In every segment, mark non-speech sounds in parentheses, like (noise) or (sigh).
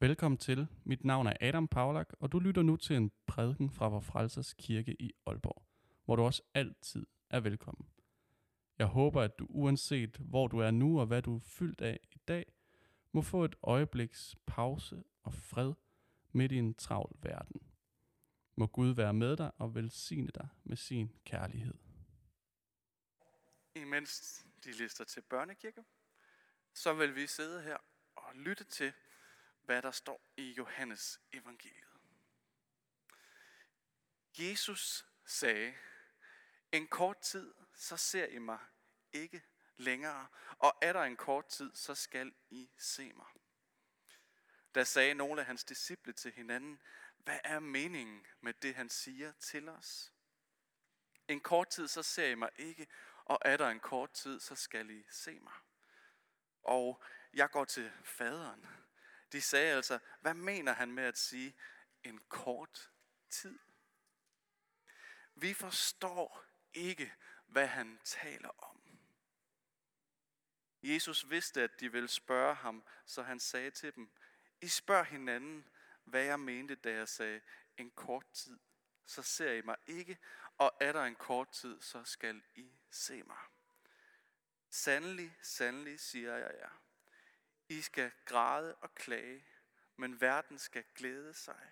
Velkommen til. Mit navn er Adam Paulak, og du lytter nu til en prædiken fra Vor Frelsers Kirke i Aalborg, hvor du også altid er velkommen. Jeg håber, at du uanset hvor du er nu og hvad du er fyldt af i dag, må få et øjebliks pause og fred midt i en travl verden. Må Gud være med dig og velsigne dig med sin kærlighed. Imens de lister til børnekirke, så vil vi sidde her og lytte til, hvad der står i Johannes evangeliet. Jesus sagde, en kort tid, så ser I mig ikke længere, og er der en kort tid, så skal I se mig. Da sagde nogle af hans disciple til hinanden, hvad er meningen med det, han siger til os? En kort tid, så ser I mig ikke, og er der en kort tid, så skal I se mig. Og jeg går til faderen. De sagde altså, hvad mener han med at sige en kort tid? Vi forstår ikke, hvad han taler om. Jesus vidste, at de ville spørge ham, så han sagde til dem, I spørger hinanden, hvad jeg mente, da jeg sagde en kort tid. Så ser I mig ikke, og er der en kort tid, så skal I se mig. Sandelig, sandelig, siger jeg jer. I skal græde og klage, men verden skal glæde sig.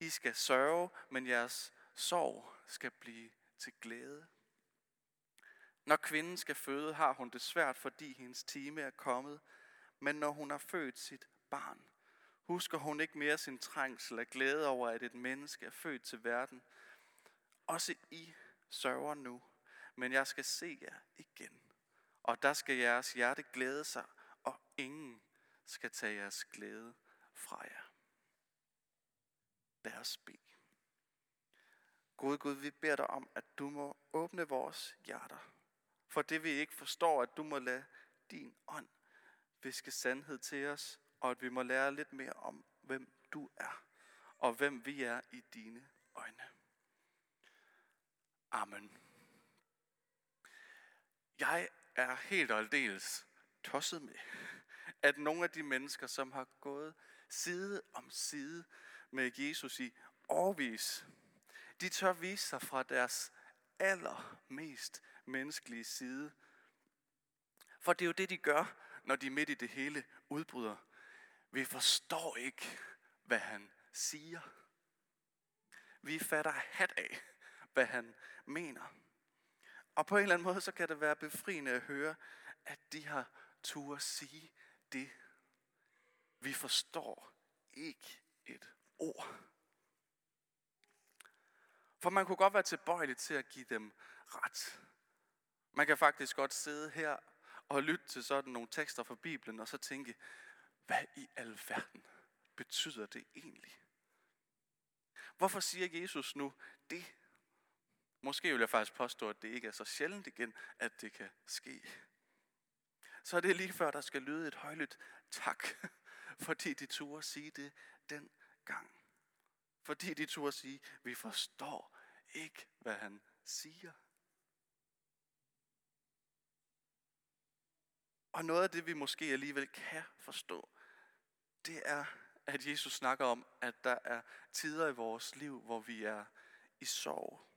I skal sørge, men jeres sorg skal blive til glæde. Når kvinden skal føde, har hun det svært, fordi hendes time er kommet. Men når hun har født sit barn, husker hun ikke mere sin trængsel af glæde over, at et menneske er født til verden. Også I sørger nu, men jeg skal se jer igen. Og der skal jeres hjerte glæde sig, og ingen skal tage jeres glæde fra jer. Lad os bede. Gud, Gud, vi beder dig om, at du må åbne vores hjerter. For det vi ikke forstår, at du må lade din ånd viske sandhed til os, og at vi må lære lidt mere om, hvem du er, og hvem vi er i dine øjne. Amen. Jeg er helt og aldeles tosset med, at nogle af de mennesker, som har gået side om side med Jesus i årvis, de tør vise sig fra deres allermest menneskelige side. For det er jo det, de gør, når de midt i det hele udbryder. Vi forstår ikke, hvad han siger. Vi fatter hat af, hvad han mener. Og på en eller anden måde, så kan det være befriende at høre, at de har turde sige det. Vi forstår ikke et ord. For man kunne godt være tilbøjelig til at give dem ret. Man kan faktisk godt sidde her og lytte til sådan nogle tekster fra Bibelen, og så tænke, hvad i alverden betyder det egentlig? Hvorfor siger Jesus nu det? Måske vil jeg faktisk påstå, at det ikke er så sjældent igen, at det kan ske. Så er det lige før, der skal lyde et højlydt tak, (laughs) fordi de turde sige det den gang. Fordi de turde sige, vi forstår ikke, hvad han siger. Og noget af det, vi måske alligevel kan forstå, det er, at Jesus snakker om, at der er tider i vores liv, hvor vi er i sorg.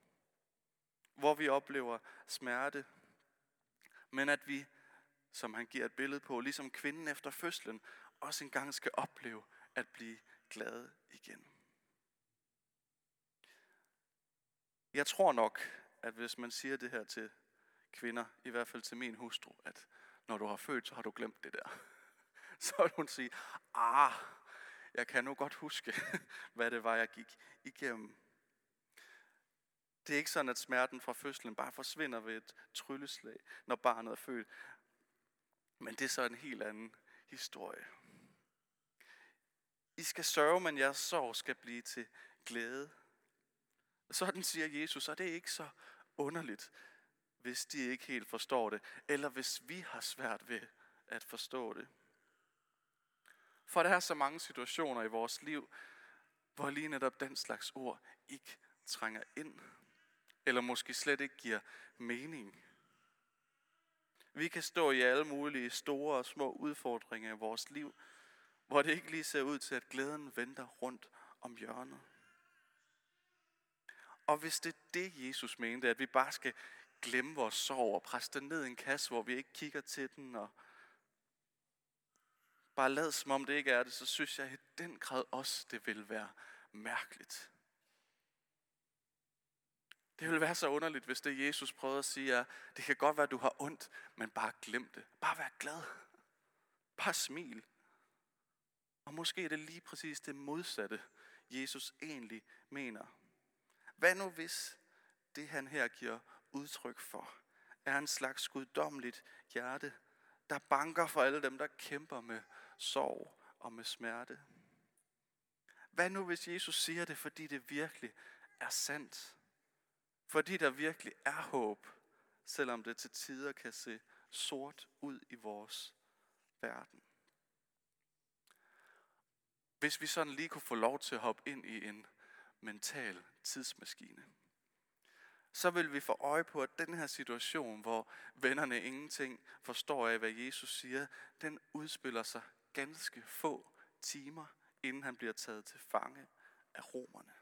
Hvor vi oplever smerte. Men at vi, som han giver et billede på, ligesom kvinden efter fødslen, også engang skal opleve at blive glad igen. Jeg tror nok, at hvis man siger det her til kvinder, i hvert fald til min hustru, at når du har født, så har du glemt det der. (laughs) Så vil hun sige, ah, jeg kan nu godt huske, (laughs) hvad det var, jeg gik igennem. Det er ikke sådan, at smerten fra fødslen bare forsvinder ved et trylleslag, når barnet er født. Men det er så en helt anden historie. I skal sørge, men jeres sorg skal blive til glæde. Sådan siger Jesus, og det er ikke så underligt, hvis de ikke helt forstår det, eller hvis vi har svært ved at forstå det. For der er så mange situationer i vores liv, hvor lige netop den slags ord ikke trænger ind, eller måske slet ikke giver mening. Vi kan stå i alle mulige store og små udfordringer i vores liv, hvor det ikke lige ser ud til, at glæden venter rundt om hjørnet. Og hvis det er det, Jesus mente, at vi bare skal glemme vores sorg og presse den ned i en kasse, hvor vi ikke kigger til den, og bare lad som om det ikke er det, så synes jeg i den grad også, det vil være mærkeligt. Det vil være så underligt, hvis det Jesus prøvede at sige er, det kan godt være, du har ondt, men bare glem det. Bare vær glad. Bare smil. Og måske er det lige præcis det modsatte, Jesus egentlig mener. Hvad nu hvis det han her giver udtryk for, er en slags guddommeligt hjerte, der banker for alle dem, der kæmper med sorg og med smerte? Hvad nu hvis Jesus siger det, fordi det virkelig er sandt? Fordi der virkelig er håb, selvom det til tider kan se sort ud i vores verden. Hvis vi sådan lige kunne få lov til at hoppe ind i en mental tidsmaskine, så vil vi få øje på, at den her situation, hvor vennerne ingenting forstår af, hvad Jesus siger, den udspiller sig ganske få timer, inden han bliver taget til fange af romerne.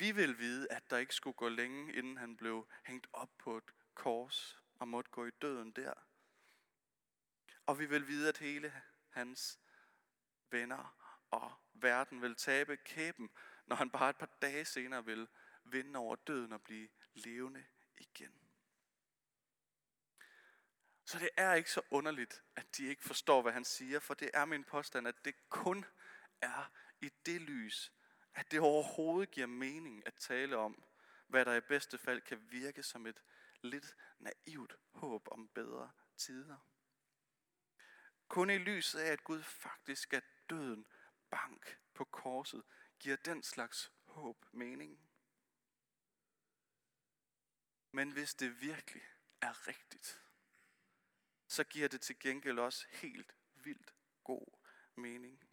Vi vil vide, at der ikke skulle gå længe, inden han blev hængt op på et kors og måtte gå i døden der. Og vi vil vide, at hele hans venner og verden vil tabe kæben, når han bare et par dage senere vil vinde over døden og blive levende igen. Så det er ikke så underligt, at de ikke forstår, hvad han siger, for det er min påstand, at det kun er i det lys, at det overhovedet giver mening at tale om, hvad der i bedste fald kan virke som et lidt naivt håb om bedre tider. Kun i lyset af, at Gud faktisk er døden bank på korset, giver den slags håb mening. Men hvis det virkelig er rigtigt, så giver det til gengæld også helt vildt god mening.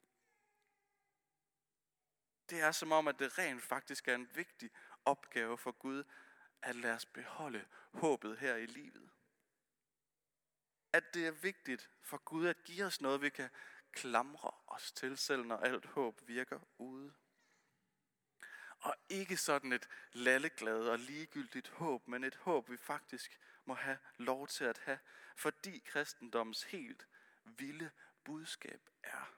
Det er som om, at det rent faktisk er en vigtig opgave for Gud, at lade os beholde håbet her i livet. At det er vigtigt for Gud at give os noget, vi kan klamre os til, selv når alt håb virker ude. Og ikke sådan et lalleglad og ligegyldigt håb, men et håb, vi faktisk må have lov til at have, fordi kristendommens helt vilde budskab er,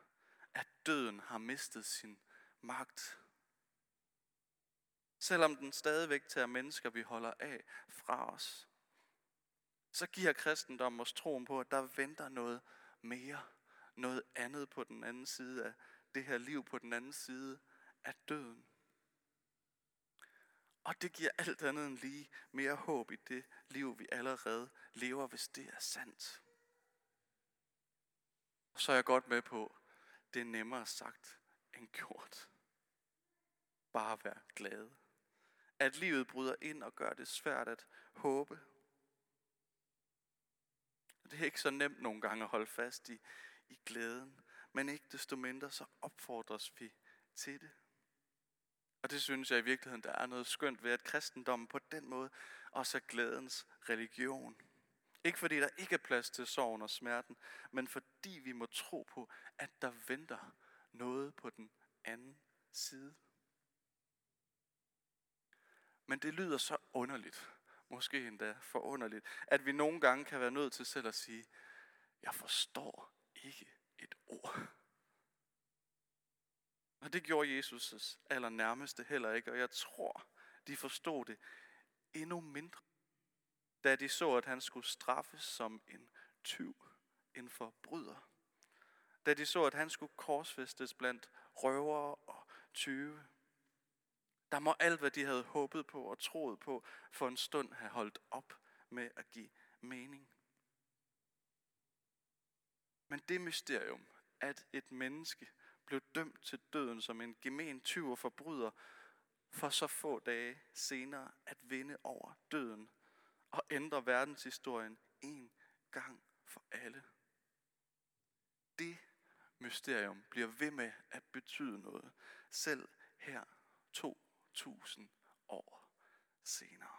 at døden har mistet sin magt. Selvom den stadigvæk tager mennesker, vi holder af, fra os, så giver kristendommen os troen på, at der venter noget mere, noget andet på den anden side af det her liv, på den anden side af døden. Og det giver alt andet end lige mere håb i det liv, vi allerede lever, hvis det er sandt. Så er jeg godt med på, det er nemmere sagt end gjort. Bare vær glad. At livet bryder ind og gør det svært at håbe. Det er ikke så nemt nogle gange at holde fast i, i glæden, men ikke desto mindre så opfordres vi til det. Og det synes jeg i virkeligheden, der er noget skønt ved, at kristendommen på den måde også er glædens religion. Ikke fordi der ikke er plads til sorgen og smerten, men fordi vi må tro på, at der venter noget på den anden side. Men det lyder så underligt, måske endda forunderligt, at vi nogle gange kan være nødt til selv at sige, jeg forstår ikke et ord. Og det gjorde Jesus' allernærmeste heller ikke, og jeg tror, de forstod det endnu mindre, da de så, at han skulle straffes som en tyv, en forbryder. Da de så, at han skulle korsfæstes blandt røvere og tyve. Der må alt, hvad de havde håbet på og troet på, for en stund have holdt op med at give mening. Men det mysterium, at et menneske blev dømt til døden som en gemen tyv og forbryder, for så få dage senere at vinde over døden og ændre verdenshistorien en gang for alle. Det mysterium bliver ved med at betyde noget, selv her 2000 år senere.